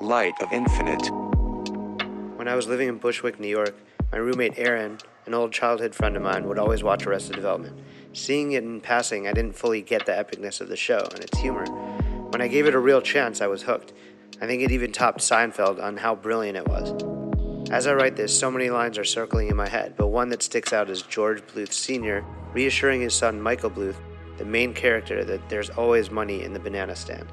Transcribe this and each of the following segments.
Light of Infinite. When I was living in Bushwick, New York, my roommate Aaron, an old childhood friend of mine, would always watch Arrested Development. Seeing it in passing, I didn't fully get the epicness of the show and its humor. When I gave it a real chance, I was hooked. I think it even topped Seinfeld on how brilliant it was. As I write this, so many lines are circling in my head, but one that sticks out is George Bluth Sr. reassuring his son Michael Bluth, the main character, that there's always money in the banana stand.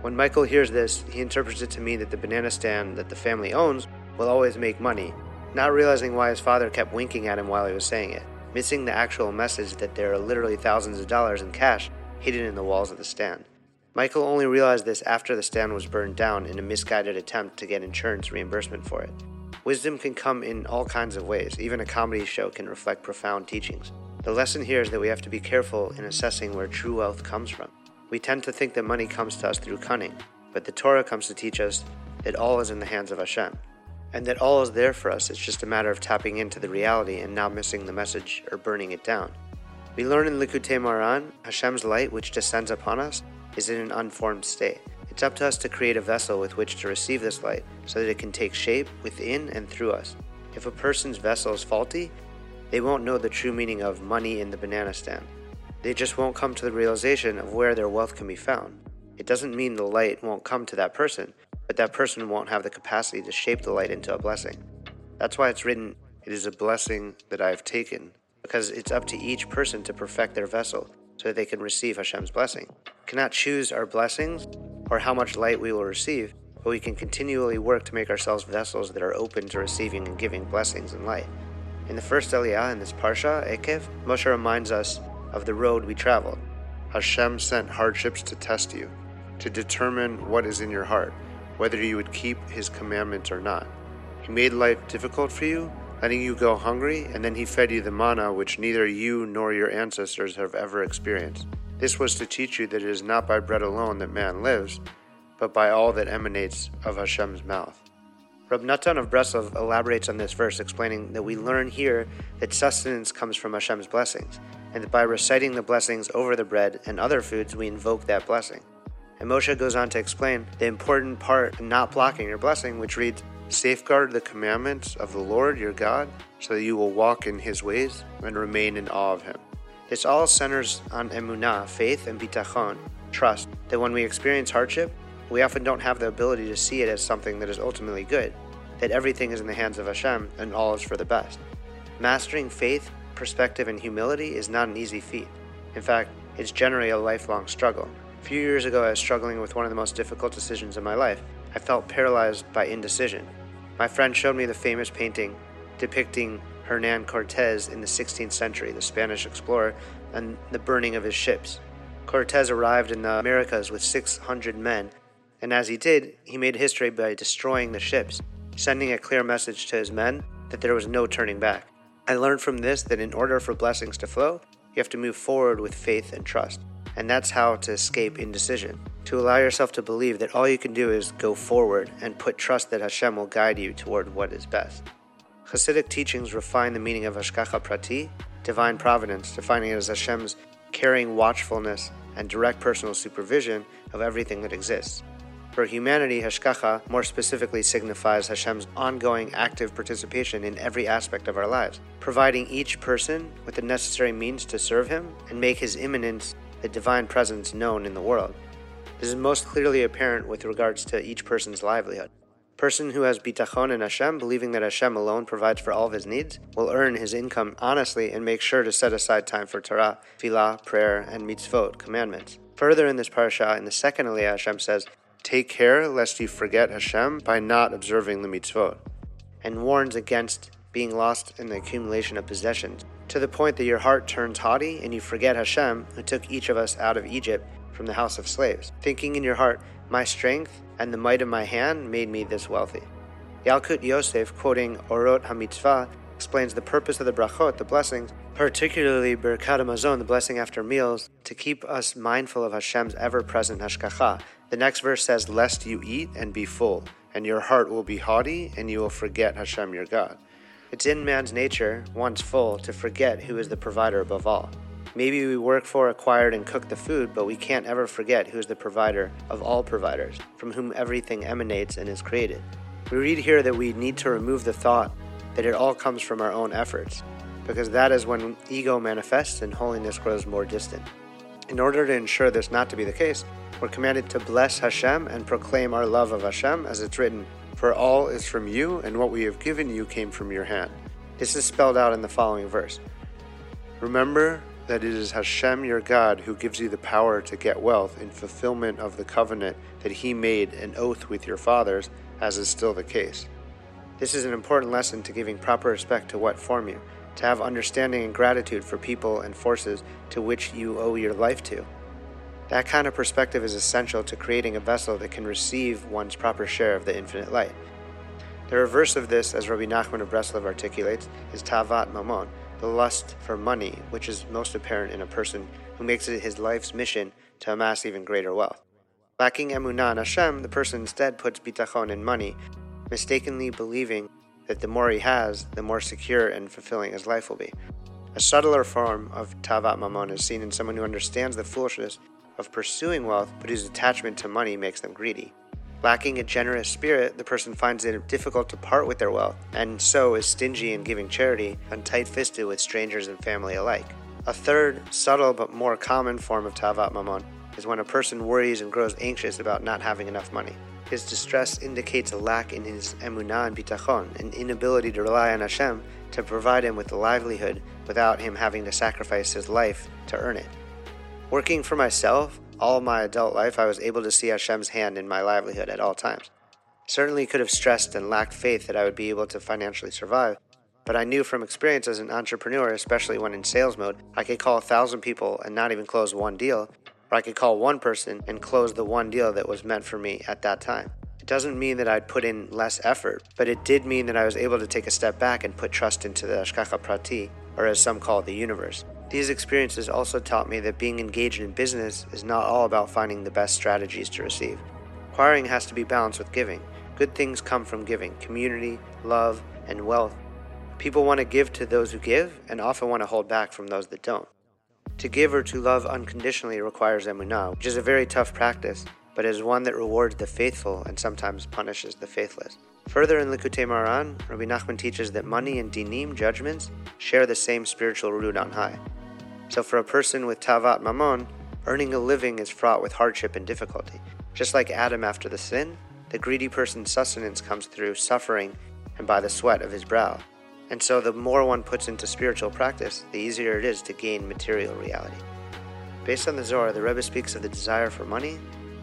When Michael hears this, he interprets it to mean that the banana stand that the family owns will always make money, not realizing why his father kept winking at him while he was saying it, missing the actual message that there are literally thousands of dollars in cash hidden in the walls of the stand. Michael only realized this after the stand was burned down in a misguided attempt to get insurance reimbursement for it. Wisdom can come in all kinds of ways, even a comedy show can reflect profound teachings. The lesson here is that we have to be careful in assessing where true wealth comes from. We tend to think that money comes to us through cunning, but the Torah comes to teach us that all is in the hands of Hashem, and that all is there for us. It's just a matter of tapping into the reality and not missing the message or burning it down. We learn in Likutei Moharan, Hashem's light, which descends upon us, is in an unformed state. It's up to us to create a vessel with which to receive this light so that it can take shape within and through us. If a person's vessel is faulty, they won't know the true meaning of money in the banana stand. They just won't come to the realization of where their wealth can be found. It doesn't mean the light won't come to that person, but that person won't have the capacity to shape the light into a blessing. That's why it's written, It is a blessing that I have taken, because it's up to each person to perfect their vessel so that they can receive Hashem's blessing. We cannot choose our blessings or how much light we will receive, but we can continually work to make ourselves vessels that are open to receiving and giving blessings and light. In the first Aliyah in this Parsha, Ekev, Moshe reminds us of the road we traveled. Hashem sent hardships to test you, to determine what is in your heart, whether you would keep his commandments or not. He made life difficult for you, letting you go hungry, and then he fed you the manna which neither you nor your ancestors have ever experienced. This was to teach you that it is not by bread alone that man lives, but by all that emanates of Hashem's mouth. Rab Natan of Breslov elaborates on this verse, explaining that we learn here that sustenance comes from Hashem's blessings, and by reciting the blessings over the bread and other foods, we invoke that blessing. And Moshe goes on to explain the important part in not blocking your blessing, which reads, Safeguard the commandments of the Lord your God, so that you will walk in his ways and remain in awe of him. This all centers on emunah, faith, and bitachon, trust, that when we experience hardship, we often don't have the ability to see it as something that is ultimately good, that everything is in the hands of Hashem and all is for the best. Mastering faith, perspective, and humility is not an easy feat. In fact, it's generally a lifelong struggle. A few years ago, I was struggling with one of the most difficult decisions in my life. I felt paralyzed by indecision. My friend showed me the famous painting depicting Hernan Cortez in the 16th century, the Spanish explorer, and the burning of his ships. Cortez arrived in the Americas with 600 men and as he did, he made history by destroying the ships, sending a clear message to his men that there was no turning back. I learned from this that in order for blessings to flow, you have to move forward with faith and trust. And that's how to escape indecision. To allow yourself to believe that all you can do is go forward and put trust that Hashem will guide you toward what is best. Hasidic teachings refine the meaning of Hashgacha Prati, divine providence, defining it as Hashem's caring watchfulness and direct personal supervision of everything that exists. For humanity, Hashgacha more specifically signifies Hashem's ongoing active participation in every aspect of our lives, providing each person with the necessary means to serve Him and make His immanence, the divine presence, known in the world. This is most clearly apparent with regards to each person's livelihood. Person who has bitachon in Hashem, believing that Hashem alone provides for all of his needs, will earn his income honestly and make sure to set aside time for Torah, Filah, prayer, and mitzvot, commandments. Further in this parasha, in the second Aliyah, Hashem says, Take care lest you forget Hashem by not observing the mitzvot, and warns against being lost in the accumulation of possessions, to the point that your heart turns haughty and you forget Hashem, who took each of us out of Egypt from the house of slaves, thinking in your heart, My strength and the might of my hand made me this wealthy. Yalkut Yosef, quoting Orot HaMitzvah, explains the purpose of the brachot, the blessings, particularly Birkat Hamazon, the blessing after meals, to keep us mindful of Hashem's ever-present hashgacha. The next verse says, "Lest you eat and be full, and your heart will be haughty, and you will forget Hashem your God." It's in man's nature, once full, to forget who is the provider above all. Maybe we work for, acquired, and cook the food, but we can't ever forget who is the provider of all providers, from whom everything emanates and is created. We read here that we need to remove the thought that it all comes from our own efforts, because that is when ego manifests and holiness grows more distant. In order to ensure this not to be the case, we're commanded to bless Hashem and proclaim our love of Hashem, as it's written, For all is from you, and what we have given you came from your hand. This is spelled out in the following verse. Remember that it is Hashem your God who gives you the power to get wealth in fulfillment of the covenant that he made an oath with your fathers, as is still the case. This is an important lesson to giving proper respect to what form you, to have understanding and gratitude for people and forces to which you owe your life to. That kind of perspective is essential to creating a vessel that can receive one's proper share of the infinite light. The reverse of this, as Rabbi Nachman of Breslov articulates, is tavat mamon, the lust for money, which is most apparent in a person who makes it his life's mission to amass even greater wealth. Lacking emunah in Hashem, the person instead puts bitachon in money, mistakenly believing that the more he has, the more secure and fulfilling his life will be. A subtler form of tavat mamon is seen in someone who understands the foolishness of pursuing wealth, but whose attachment to money makes them greedy. Lacking a generous spirit, the person finds it difficult to part with their wealth, and so is stingy in giving charity and tight fisted with strangers and family alike. A third, subtle but more common form of tavat mamon is when a person worries and grows anxious about not having enough money. His distress indicates a lack in his emunah and bitachon, an inability to rely on Hashem to provide him with a livelihood without him having to sacrifice his life to earn it. Working for myself, all my adult life, I was able to see Hashem's hand in my livelihood at all times. Certainly could have stressed and lacked faith that I would be able to financially survive, but I knew from experience as an entrepreneur, especially when in sales mode, I could call a thousand people and not even close one deal, or I could call one person and close the one deal that was meant for me at that time. It doesn't mean that I'd put in less effort, but it did mean that I was able to take a step back and put trust into the Hashgacha Prati, or as some call it, the universe. These experiences also taught me that being engaged in business is not all about finding the best strategies to receive. Acquiring has to be balanced with giving. Good things come from giving community, love, and wealth. People want to give to those who give and often want to hold back from those that don't. To give or to love unconditionally requires emunah, which is a very tough practice, but is one that rewards the faithful and sometimes punishes the faithless. Further in Likutei Moharan, Rabbi Nachman teaches that money and dinim judgments share the same spiritual root on high. So, for a person with Tavat Mamon, earning a living is fraught with hardship and difficulty. Just like Adam after the sin, the greedy person's sustenance comes through suffering and by the sweat of his brow. And so, the more one puts into spiritual practice, the easier it is to gain material reality. Based on the Zohar, the Rebbe speaks of the desire for money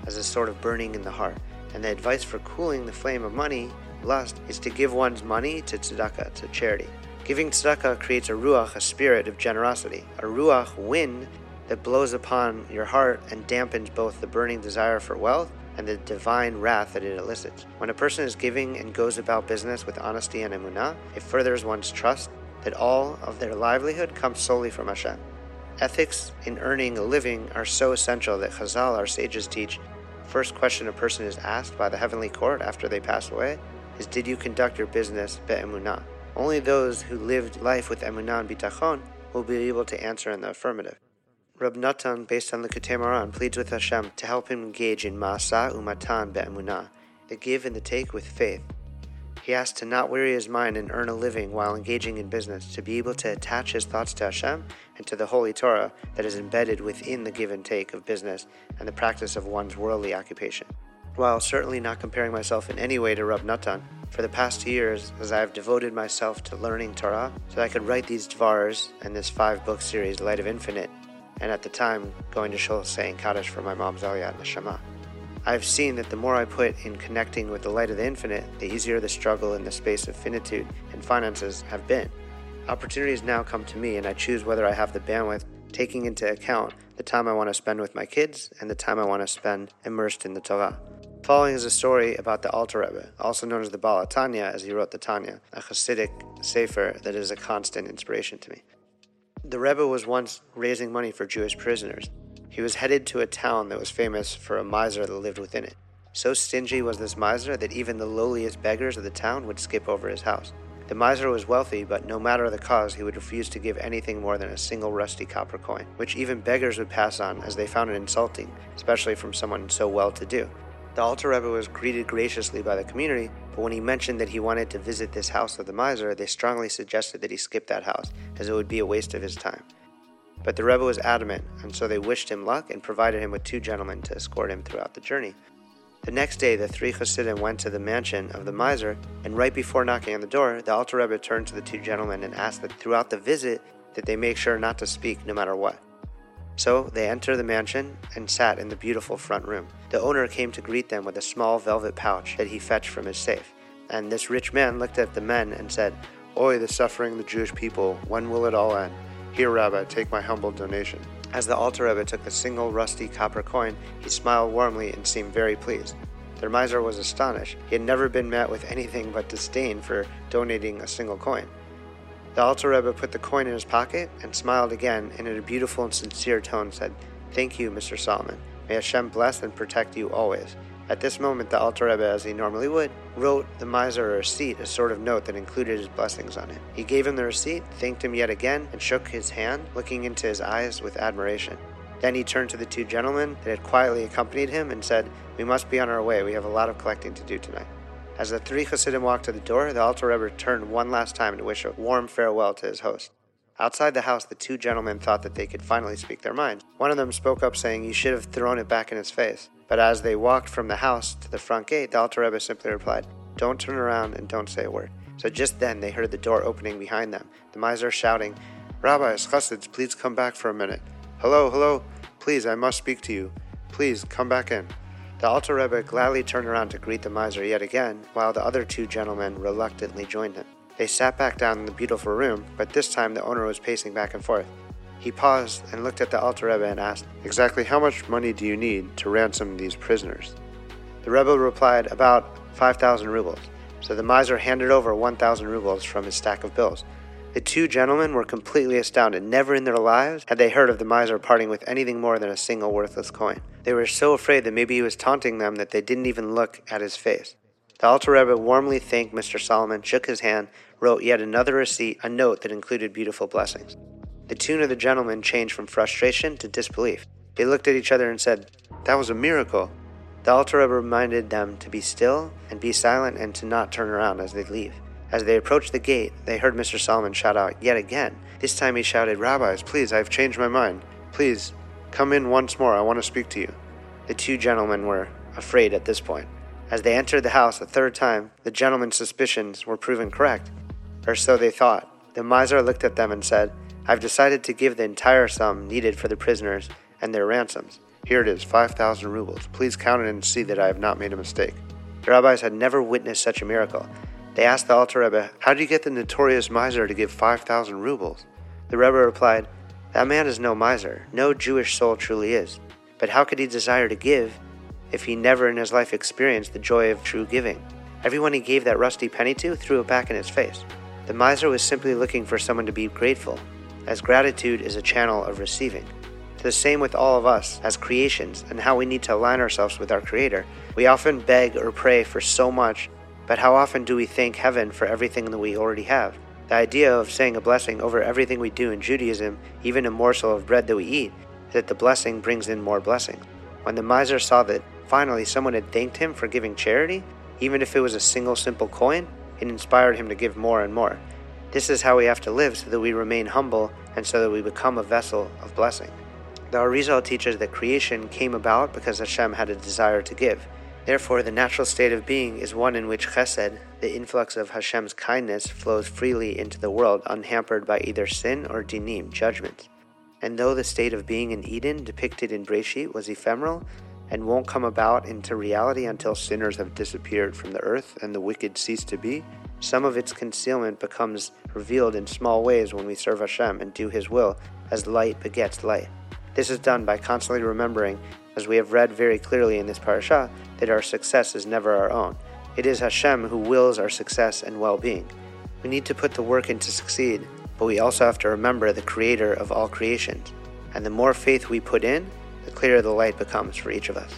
as a sort of burning in the heart, and the advice for cooling the flame of money, lust, is to give one's money to tzedakah, to charity. Giving tzedakah creates a ruach, a spirit of generosity, a ruach wind that blows upon your heart and dampens both the burning desire for wealth and the divine wrath that it elicits. When a person is giving and goes about business with honesty and emunah, it furthers one's trust that all of their livelihood comes solely from Hashem. Ethics in earning a living are so essential that Chazal, our sages, teach first question a person is asked by the heavenly court after they pass away is Did you conduct your business be'emunah? Only those who lived life with emunah and bitachon will be able to answer in the affirmative. Rab Natan, based on the Moharan, pleads with Hashem to help him engage in ma'asa umatan be'emunah, the give and the take with faith. He asks to not weary his mind and earn a living while engaging in business, to be able to attach his thoughts to Hashem and to the Holy Torah that is embedded within the give and take of business and the practice of one's worldly occupation. While certainly not comparing myself in any way to Rab Natan, for the past years, as I have devoted myself to learning Torah, so I could write these Dvars and this five book series, Light of Infinite, and at the time, going to Shul saying Kaddish for my mom's Aliyah Neshama. I have seen that the more I put in connecting with the light of the infinite, the easier the struggle in the space of finitude and finances have been. Opportunities now come to me, and I choose whether I have the bandwidth, taking into account the time I want to spend with my kids and the time I want to spend immersed in the Torah. Following is a story about the Alter Rebbe, also known as the Baal Tanya, as he wrote the Tanya, a Hasidic sefer that is a constant inspiration to me. The Rebbe was once raising money for Jewish prisoners. He was headed to a town that was famous for a miser that lived within it. So stingy was this miser that even the lowliest beggars of the town would skip over his house. The miser was wealthy, but no matter the cause, he would refuse to give anything more than a single rusty copper coin, which even beggars would pass on as they found it insulting, especially from someone so well to do. The Alter Rebbe was greeted graciously by the community, but when he mentioned that he wanted to visit this house of the miser, they strongly suggested that he skip that house, as it would be a waste of his time. But the Rebbe was adamant, and so they wished him luck and provided him with two gentlemen to escort him throughout the journey. The next day, the three Chassidim went to the mansion of the miser, and right before knocking on the door, the Alter Rebbe turned to the two gentlemen and asked that throughout the visit that they make sure not to speak no matter what. So they entered the mansion and sat in the beautiful front room. The owner came to greet them with a small velvet pouch that he fetched from his safe. And this rich man looked at the men and said, Oi, the suffering of the Jewish people, when will it all end? Here, Rabbi, take my humble donation. As the Alter Rebbe took a single rusty copper coin, he smiled warmly and seemed very pleased. The miser was astonished. He had never been met with anything but disdain for donating a single coin. The Alter Rebbe put the coin in his pocket and smiled again, and in a beautiful and sincere tone said, Thank you, Mr. Solomon. May Hashem bless and protect you always. At this moment, the Alter Rebbe, as he normally would, wrote the miser a receipt, a sort of note that included his blessings on it. He gave him the receipt, thanked him yet again, and shook his hand, looking into his eyes with admiration. Then he turned to the two gentlemen that had quietly accompanied him and said, We must be on our way. We have a lot of collecting to do tonight. As the three Chassidim walked to the door, the Alter Rebbe turned one last time to wish a warm farewell to his host. Outside the house, the two gentlemen thought that they could finally speak their minds. One of them spoke up, saying, You should have thrown it back in his face. But as they walked from the house to the front gate, the Alter Rebbe simply replied, Don't turn around and don't say a word. So just then they heard the door opening behind them, the miser shouting, Rabbis, chassids, please come back for a minute. Hello, hello, please, I must speak to you. Please, come back in. The Alter Rebbe gladly turned around to greet the miser yet again, while the other two gentlemen reluctantly joined him. They sat back down in the beautiful room, but this time the owner was pacing back and forth. He paused and looked at the Alter Rebbe and asked, Exactly how much money do you need to ransom these prisoners? The Rebbe replied, About 5,000 rubles. So the miser handed over 1,000 rubles from his stack of bills. The two gentlemen were completely astounded. Never in their lives had they heard of the miser parting with anything more than a single worthless coin. They were so afraid that maybe he was taunting them that they didn't even look at his face. The Alter Rebbe warmly thanked Mr. Solomon, shook his hand, wrote yet another receipt, a note that included beautiful blessings. The tune of the gentlemen changed from frustration to disbelief. They looked at each other and said, That was a miracle. The Alter Rebbe reminded them to be still and be silent and to not turn around as they leave. As they approached the gate, they heard Mr. Solomon shout out yet again. This time he shouted, Rabbis, please, I've changed my mind. Please, come in once more. I want to speak to you. The two gentlemen were afraid at this point. As they entered the house a third time, the gentleman's suspicions were proven correct, or so they thought. The miser looked at them and said, I've decided to give the entire sum needed for the prisoners and their ransoms. Here it is, 5,000 rubles. Please count it and see that I have not made a mistake. The rabbis had never witnessed such a miracle. They asked the Alter Rebbe, How did you get the notorious miser to give 5,000 rubles? The Rebbe replied, That man is no miser. No Jewish soul truly is. But how could he desire to give if he never in his life experienced the joy of true giving? Everyone he gave that rusty penny to threw it back in his face. The miser was simply looking for someone to be grateful, as gratitude is a channel of receiving. The same with all of us as creations and how we need to align ourselves with our Creator. We often beg or pray for so much, but how often do we thank heaven for everything that we already have? The idea of saying a blessing over everything we do in Judaism, even a morsel of bread that we eat, is that the blessing brings in more blessings. When the miser saw that finally someone had thanked him for giving charity, even if it was a single simple coin, it inspired him to give more and more. This is how we have to live so that we remain humble and so that we become a vessel of blessing. The Arizal teaches that creation came about because Hashem had a desire to give. Therefore, the natural state of being is one in which chesed, the influx of Hashem's kindness, flows freely into the world unhampered by either sin or dinim, judgment. And though the state of being in Eden depicted in Breshit was ephemeral and won't come about into reality until sinners have disappeared from the earth and the wicked cease to be, some of its concealment becomes revealed in small ways when we serve Hashem and do His will, as light begets light. This is done by constantly remembering, as we have read very clearly in this parasha, that our success is never our own. It is Hashem who wills our success and well being. We need to put the work in to succeed, but we also have to remember the creator of all creations. And the more faith we put in, the clearer the light becomes for each of us.